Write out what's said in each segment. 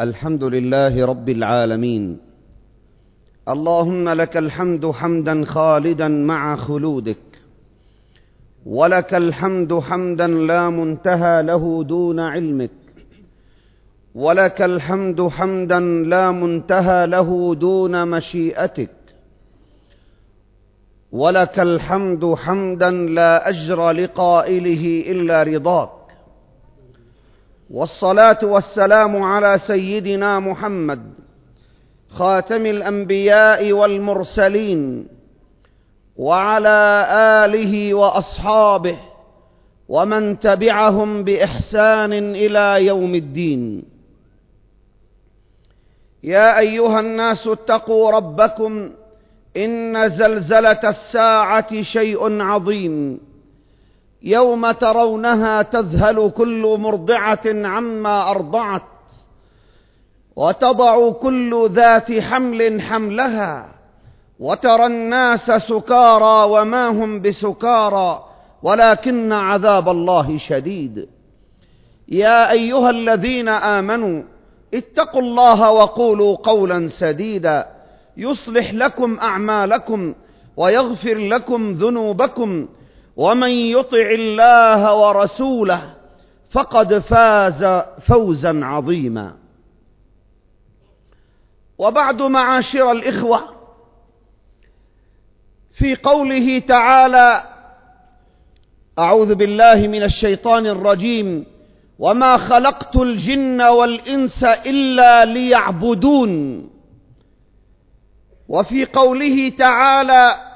الحمد لله رب العالمين. اللهم لك الحمد حمدا خالدا مع خلودك. ولك الحمد حمدا لا منتهى له دون علمك. ولك الحمد حمدا لا منتهى له دون مشيئتك. ولك الحمد حمدا لا أجر لقائله إلا رضاك. والصلاة والسلام على سيدنا محمد خاتم الأنبياء والمرسلين وعلى آله وأصحابه ومن تبعهم بإحسان إلى يوم الدين. يا أيها الناس اتقوا ربكم إن زلزلة الساعة شيء عظيم. يوم ترونها تذهل كل مرضعة عما أرضعت وتضع كل ذات حمل حملها وترى الناس سكارى وما هم بسكارى ولكن عذاب الله شديد. يا أيها الذين آمنوا اتقوا الله وقولوا قولا سديدا يصلح لكم أعمالكم ويغفر لكم ذنوبكم ومن يطع الله ورسوله فقد فاز فوزا عظيما. وبعد معاشر الإخوة في قوله تعالى أعوذ بالله من الشيطان الرجيم وما خلقت الجن والإنس إلا ليعبدون. وفي قوله تعالى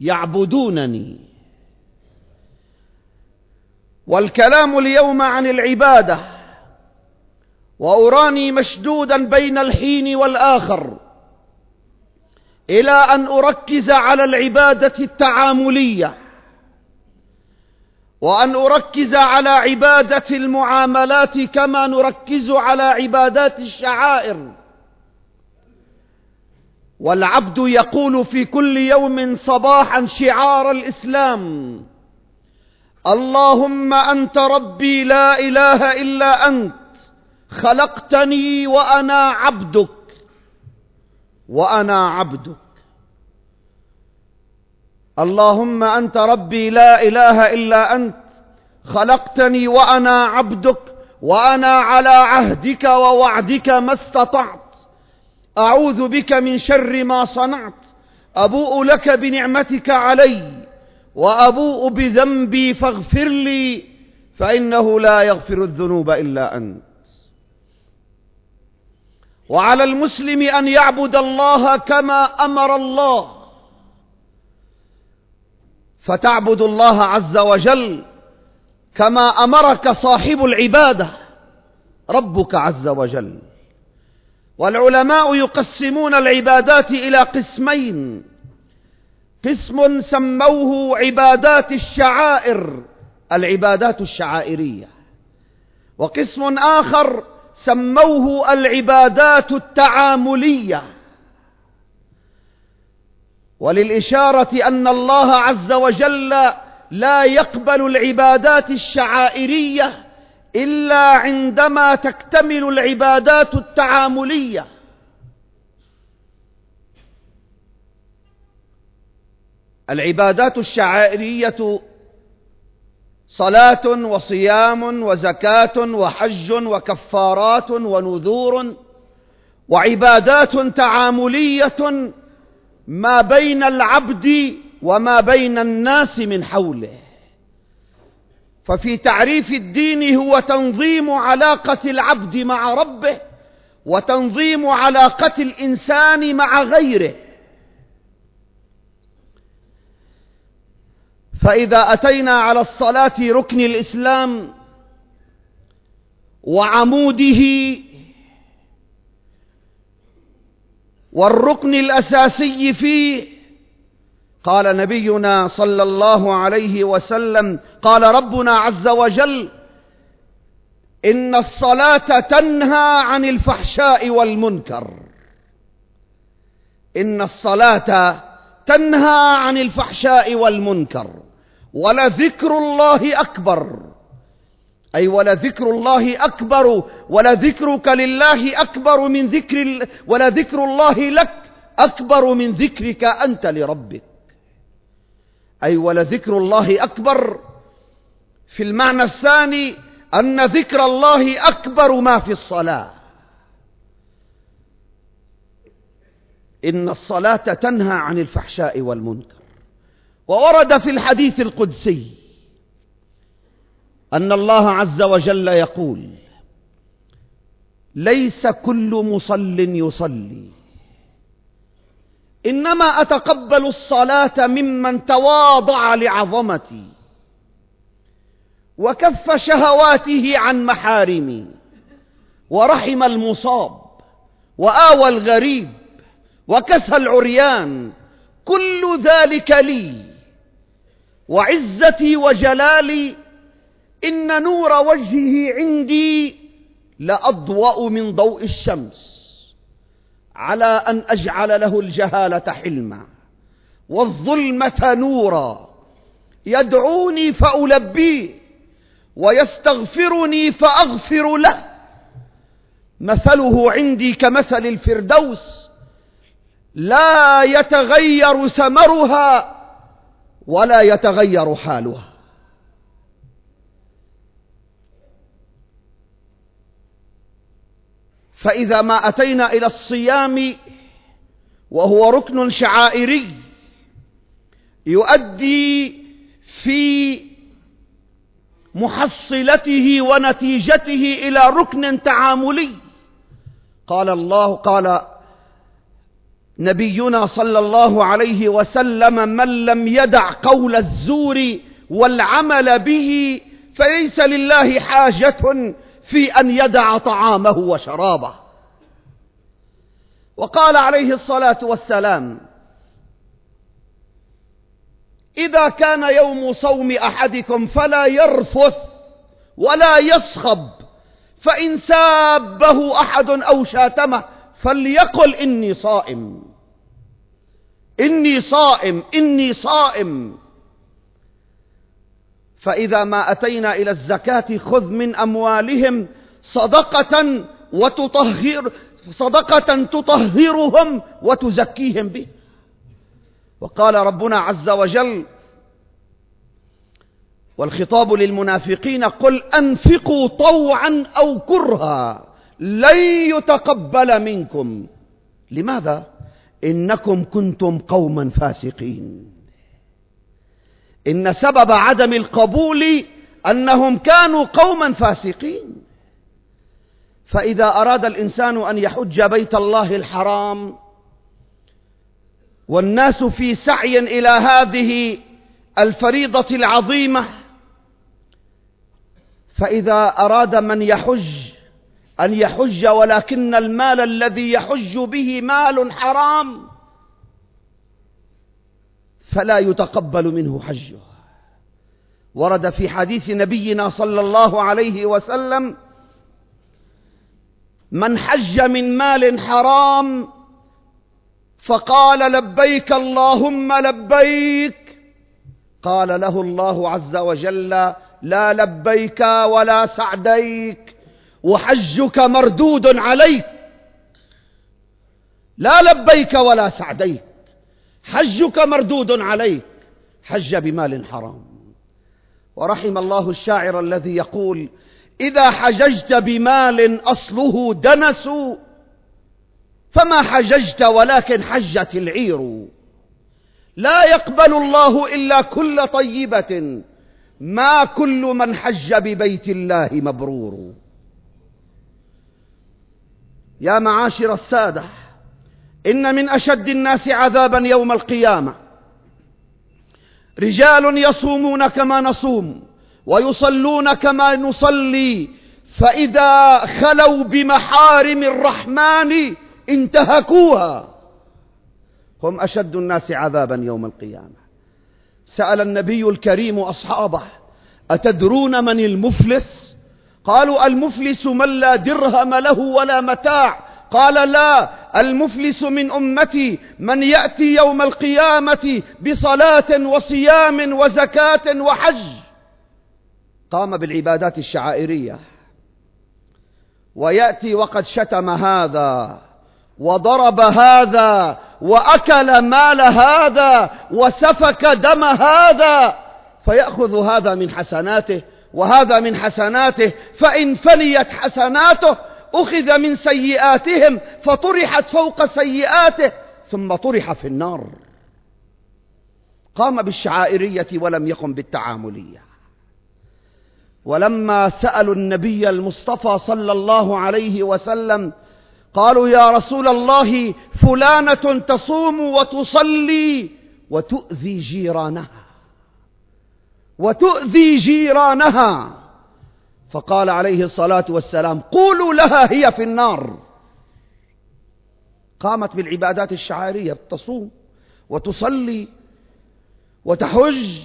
يعبدونني. والكلام اليوم عن العبادة وأراني مشدودا بين الحين والآخر إلى أن أركز على العبادة التعاملية وأن أركز على عبادة المعاملات كما نركز على عبادات الشعائر. والعبد يقول في كل يوم صباحا شعار الإسلام. اللهم أنت ربي لا إله إلا أنت خلقتني وأنا عبدك وأنا عبدك. اللهم أنت ربي لا إله إلا أنت خلقتني وأنا عبدك وأنا على عهدك ووعدك ما استطعت. أعوذ بك من شر ما صنعت. أبوء لك بنعمتك علي وأبوء بذنبي فاغفر لي فإنه لا يغفر الذنوب إلا أنت. وعلى المسلم أن يعبد الله كما أمر الله. فتعبد الله عز وجل كما أمرك صاحب العبادة ربك عز وجل. والعلماء يقسمون العبادات إلى قسمين. قسم سموه عبادات الشعائر العبادات الشعائرية. وقسم آخر سموه العبادات التعاملية. وللإشارة أن الله عز وجل لا يقبل العبادات الشعائرية إلا عندما تكتمل العبادات التعاملية. العبادات الشعائرية صلاة وصيام وزكاة وحج وكفارات ونذور وعبادات تعاملية ما بين العبد وما بين الناس من حوله. ففي تعريف الدين هو تنظيم علاقة العبد مع ربه وتنظيم علاقة الإنسان مع غيره. فإذا أتينا على الصلاة ركن الإسلام وعموده والركن الأساسي فيه قال نبينا صلى الله عليه وسلم قال ربنا عز وجل إن الصلاة تنهى عن الفحشاء والمنكر. إن الصلاة تنهى عن الفحشاء والمنكر. ولذكر الله أكبر. أي ولذكر الله أكبر ولذكرك لله أكبر من ذكر ولذكر الله لك أكبر من ذكرك أنت لربك. أي ولذكر الله أكبر. في المعنى الثاني أن ذكر الله أكبر ما في الصلاة. إن الصلاة تنهى عن الفحشاء والمنكر. وورد في الحديث القدسي أن الله عز وجل يقول ليس كل مصل يصلي. إنما أتقبل الصلاة ممن تواضع لعظمتي وكف شهواته عن محارمي ورحم المصاب وآوى الغريب وكسى العريان كل ذلك لي وعزتي وجلالي إن نور وجهه عندي لأضوأ من ضوء الشمس على أن أجعل له الجهالة حلما والظلمة نورا. يدعوني فألبيه ويستغفرني فأغفر له. مثله عندي كمثل الفردوس لا يتغير ثمرها ولا يتغير حالها. فإذا ما أتينا إلى الصيام وهو ركن شعائري يؤدي في محصلته ونتيجته إلى ركن تعاملي. قال الله قال نبينا صلى الله عليه وسلم من لم يدع قول الزور والعمل به فليس لله حاجة في أن يدع طعامه وشرابه. وقال عليه الصلاة والسلام إذا كان يوم صوم أحدكم فلا يرفث ولا يصخب فإن سابه أحد أو شاتمه فليقل إني صائم. إني صائم إني صائم. فإذا ما أتينا إلى الزكاة خذ من أموالهم صدقة وتطهر صدقة تطهرهم وتزكيهم به. وقال ربنا عز وجل والخطاب للمنافقين قل أنفقوا طوعا أو كرها لن يتقبل منكم. لماذا؟ إنكم كنتم قوما فاسقين. إن سبب عدم القبول أنهم كانوا قوما فاسقين. فإذا أراد الإنسان أن يحج بيت الله الحرام والناس في سعي إلى هذه الفريضة العظيمة فإذا أراد من يحج أن يحج ولكن المال الذي يحج به مال حرام فلا يتقبل منه حجه. ورد في حديث نبينا صلى الله عليه وسلم من حج من مال حرام فقال لبيك اللهم لبيك. قال له الله عز وجل لا لبيك ولا سعديك وحجك مردود عليك. لا لبيك ولا سعديك. حجك مردود عليك. حج بمال حرام. ورحم الله الشاعر الذي يقول إذا حججت بمال أصله دنس فما حججت ولكن حجت العير. لا يقبل الله إلا كل طيبة ما كل من حج ببيت الله مبرور. يا معاشر السادة إن من أشد الناس عذابا يوم القيامة. رجال يصومون كما نصوم ويصلون كما نصلي فإذا خلوا بمحارم الرحمن انتهكوها. هم أشد الناس عذابا يوم القيامة. سأل النبي الكريم أصحابه أتدرون من المفلس؟ قالوا المفلس من لا درهم له ولا متاع. قال لا المفلس من أمتي من يأتي يوم القيامة بصلاة وصيام وزكاة وحج. قام بالعبادات الشعائرية. ويأتي وقد شتم هذا وضرب هذا وأكل مال هذا وسفك دم هذا. فيأخذ هذا من حسناته وهذا من حسناته فإن فنيت حسناته أخذ من سيئاتهم فطرحت فوق سيئاته ثم طرح في النار. قام بالشعائرية ولم يقم بالتعاملية. ولما سألوا النبي المصطفى صلى الله عليه وسلم قالوا يا رسول الله فلانة تصوم وتصلي وتؤذي جيرانها. وتؤذي جيرانها. فقال عليه الصلاة والسلام قولوا لها هي في النار. قامت بالعبادات الشعائرية تصوم وتصلي وتحج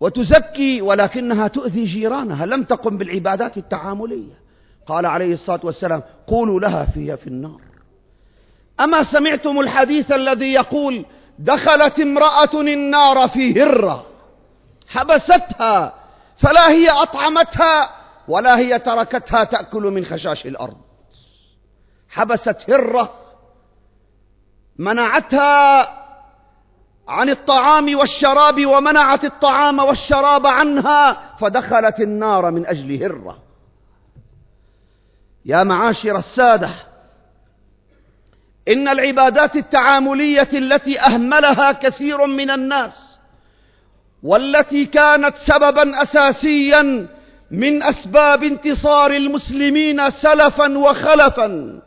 وتزكي ولكنها تؤذي جيرانها لم تقم بالعبادات التعاملية. قال عليه الصلاة والسلام قولوا لها فيها في النار. أما سمعتم الحديث الذي يقول دخلت امرأة النار في هرة حبستها فلا هي أطعمتها ولا هي تركتها تأكل من خشاش الأرض. حبست هرة منعتها عن الطعام والشراب ومنعت الطعام والشراب عنها فدخلت النار من أجل هرة. يا معاشر السادة إن العبادات التعاملية التي أهملها كثير من الناس والتي كانت سببا أساسيا من أسباب انتصار المسلمين سلفا وخلفا.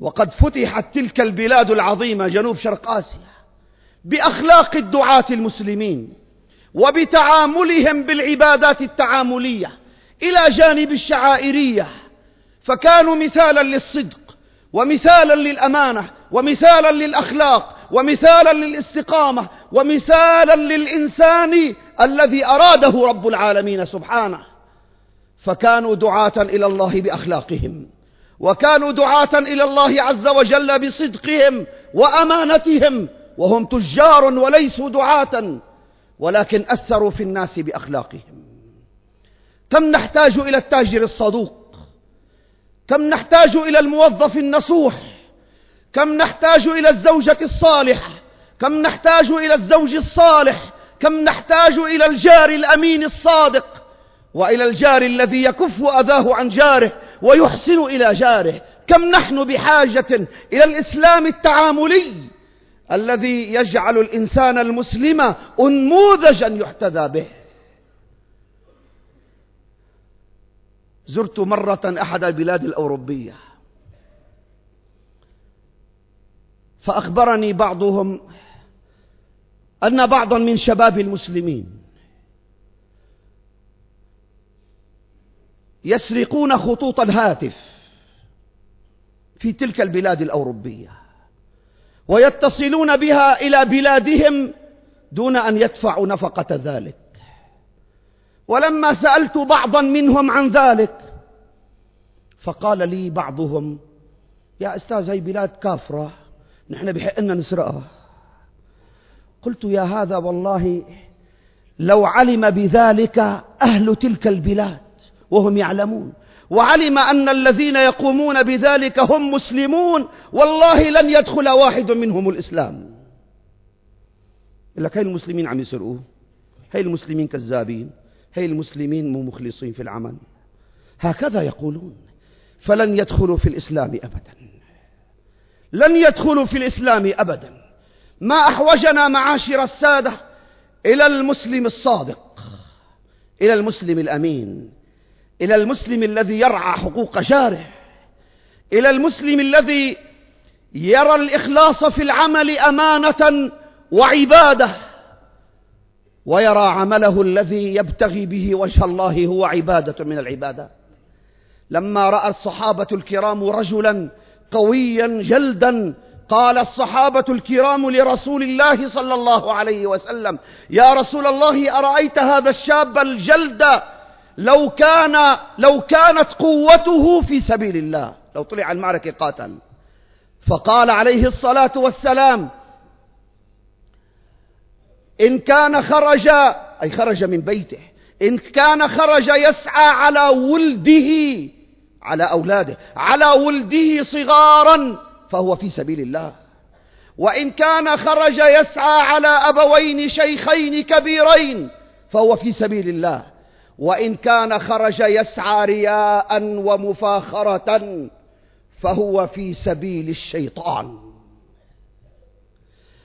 وقد فتحت تلك البلاد العظيمة جنوب شرق آسيا بأخلاق الدعاة المسلمين وبتعاملهم بالعبادات التعاملية إلى جانب الشعائرية. فكانوا مثالا للصدق ومثالا للأمانة ومثالا للأخلاق ومثالا للاستقامة ومثالا للإنسان الذي أراده رب العالمين سبحانه. فكانوا دعاة إلى الله بأخلاقهم وكانوا دعاة إلى الله عز وجل بصدقهم وأمانتهم وهم تجار وليسوا دعاة ولكن أثروا في الناس بأخلاقهم. كم نحتاج إلى التاجر الصدوق؟ كم نحتاج إلى الموظف النصوح؟ كم نحتاج إلى الزوجة الصالحة؟ كم نحتاج إلى الزوج الصالح؟ كم نحتاج إلى الجار الأمين الصادق؟ وإلى الجار الذي يكف أذاه عن جاره ويحسن إلى جاره. كم نحن بحاجة إلى الإسلام التعاملي الذي يجعل الإنسان المسلم أنموذجا يحتذى به. زرت مرة أحد البلاد الأوروبية. فأخبرني بعضهم أن بعضا من شباب المسلمين يسرقون خطوط الهاتف في تلك البلاد الأوروبية ويتصلون بها إلى بلادهم دون أن يدفعوا نفقة ذلك. ولما سألت بعضا منهم عن ذلك فقال لي بعضهم يا أستاذ هي بلاد كافرة. نحن بحق لنا نسرقها قلت يا هذا والله لو علم بذلك أهل تلك البلاد وهم يعلمون. وعلم أن الذين يقومون بذلك هم مسلمون. والله لن يدخل واحد منهم الإسلام. لك هاي المسلمين عم يسرقوه هاي المسلمين كذابين. هي المسلمين مو مخلصين في العمل. هكذا يقولون. فلن يدخلوا في الإسلام أبدا. لن يدخلوا في الإسلام أبدا. ما أحوجنا معاشر السادة إلى المسلم الصادق إلى المسلم الأمين إلى المسلم الذي يرعى حقوق جاره إلى المسلم الذي يرى الإخلاص في العمل أمانة وعبادة ويرى عمله الذي يبتغي به وجه الله هو عبادة من العبادات. لما رأى الصحابة الكرام رجلا قويا جلدا قال الصحابة الكرام لرسول الله صلى الله عليه وسلم يا رسول الله أرأيت هذا الشاب الجلد؟ لو كان لو كانت قوته في سبيل الله. لو طلع المعركة قاتل. فقال عليه الصلاة والسلام إن كان خرج أي خرج من بيته إن كان خرج يسعى على ولده على أولاده على ولده صغارا فهو في سبيل الله. وإن كان خرج يسعى على أبوين شيخين كبيرين فهو في سبيل الله. وإن كان خرج يسعى رياء ومفاخرة فهو في سبيل الشيطان.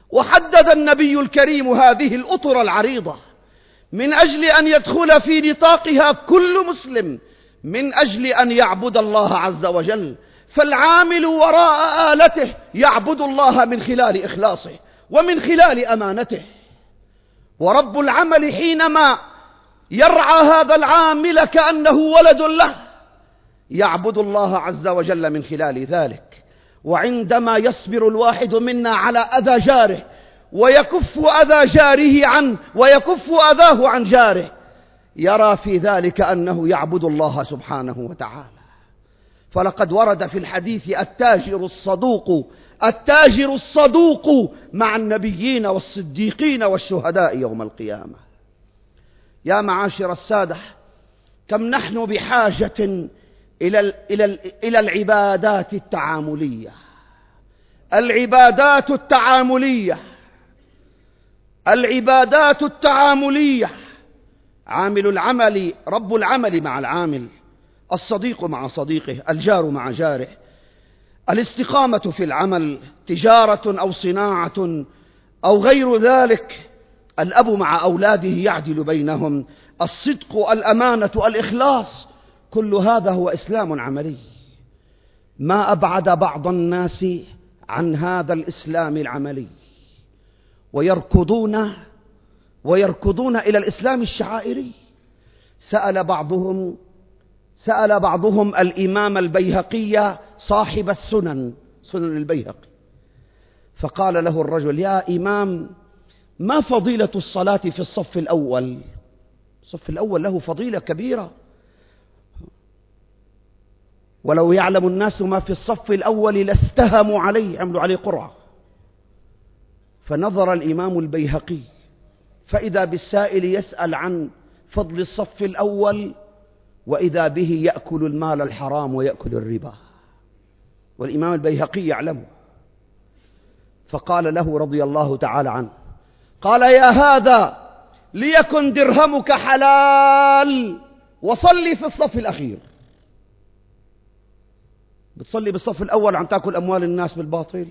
وحدد النبي الكريم هذه الأطر العريضة من أجل أن يدخل في نطاقها كل مسلم من أجل أن يعبد الله عز وجل. فالعامل وراء آلته يعبد الله من خلال إخلاصه ومن خلال أمانته. ورب العمل حينما يرعى هذا العامل كأنه ولد له يعبد الله عز وجل من خلال ذلك. وعندما يصبر الواحد منا على أذى جاره ويكف أذى جاره عنه ويكف أذاه عن جاره يرى في ذلك أنه يعبد الله سبحانه وتعالى. فلقد ورد في الحديث التاجر الصدوق التاجر الصدوق مع النبيين والصديقين والشهداء يوم القيامة. يا معاشر السادة كم نحن بحاجة إلى إلى إلى العبادات التعاملية. العبادات التعاملية. العبادات التعاملية. عامل العمل رب العمل مع العامل الصديق مع صديقه الجار مع جاره الاستقامة في العمل تجارة أو صناعة أو غير ذلك الأب مع أولاده يعدل بينهم الصدق الأمانة الإخلاص كل هذا هو إسلام عملي. ما أبعد بعض الناس عن هذا الإسلام العملي. ويركضون ويركضون إلى الإسلام الشعائري. سأل بعضهم سأل بعضهم الإمام البيهقي صاحب السنن سنن البيهقي. فقال له الرجل يا إمام ما فضيلة الصلاة في الصف الأول؟ الصف الأول له فضيلة كبيرة. ولو يعلم الناس ما في الصف الأول لاستهموا عليه. عملوا عليه قرعة. فنظر الإمام البيهقي فإذا بالسائل يسأل عن فضل الصف الأول وإذا به يأكل المال الحرام ويأكل الربا. والإمام البيهقي يعلمه فقال له رضي الله تعالى عنه قال يا هذا ليكن درهمك حلال وصلي في الصف الأخير. بتصلي بالصف الأول عم تأكل أموال الناس بالباطل.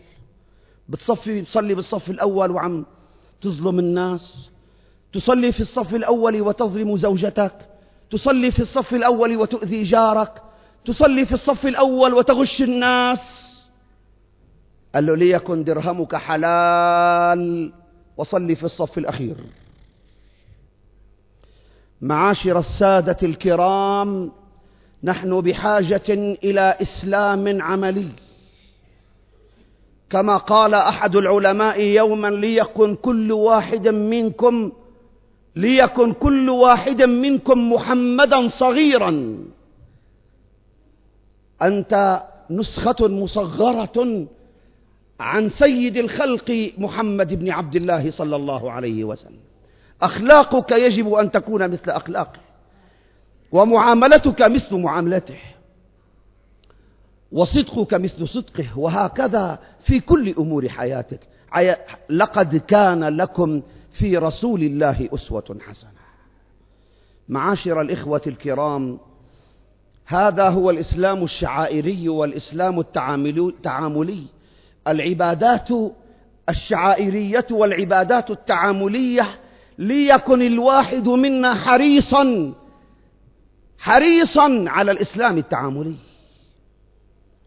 بتصفي بتصلي بالصف الأول وعم تظلم الناس. تصلي في الصف الأول وتظلم زوجتك تصلي في الصف الأول وتؤذي جارك تصلي في الصف الأول وتغش الناس. قال له ليكن درهمك حلال وصلي في الصف الأخير. معاشر السادة الكرام نحن بحاجة إلى إسلام عملي. كما قال أحد العلماء يوما ليكن كل واحد منكم ليكن كل واحد منكم محمدا صغيرا. أنت نسخة مصغرة عن سيد الخلق محمد بن عبد الله صلى الله عليه وسلم. أخلاقك يجب أن تكون مثل أخلاقه ومعاملتك مثل معاملته وصدقك مثل صدقه وهكذا في كل أمور حياتك. لقد كان لكم في رسول الله أسوة حسنة. معاشر الإخوة الكرام هذا هو الإسلام الشعائري والإسلام التعاملي العبادات الشعائرية والعبادات التعاملية ليكن الواحد منا حريصا حريصا على الإسلام التعاملي.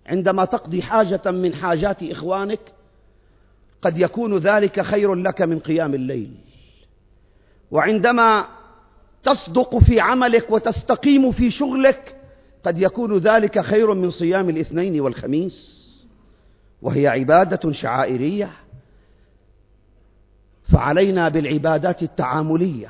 عندما تقضي حاجة من حاجات إخوانك قد يكون ذلك خير لك من قيام الليل. وعندما تصدق في عملك وتستقيم في شغلك قد يكون ذلك خير من صيام الاثنين والخميس. وهي عبادة شعائرية. فعلينا بالعبادات التعاملية.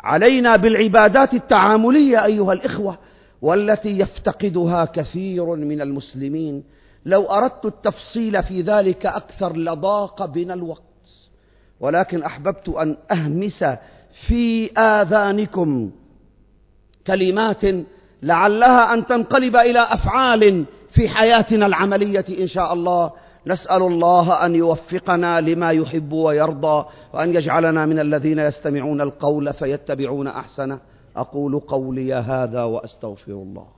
علينا بالعبادات التعاملية أيها الإخوة والتي يفتقدها كثير من المسلمين. لو أردت التفصيل في ذلك أكثر لضاق بنا الوقت ولكن أحببت أن أهمس في آذانكم كلمات لعلها أن تنقلب إلى أفعال في حياتنا العملية إن شاء الله. نسأل الله أن يوفقنا لما يحب ويرضى وأن يجعلنا من الذين يستمعون القول فيتبعون أحسنه. أقول قولي هذا وأستغفر الله.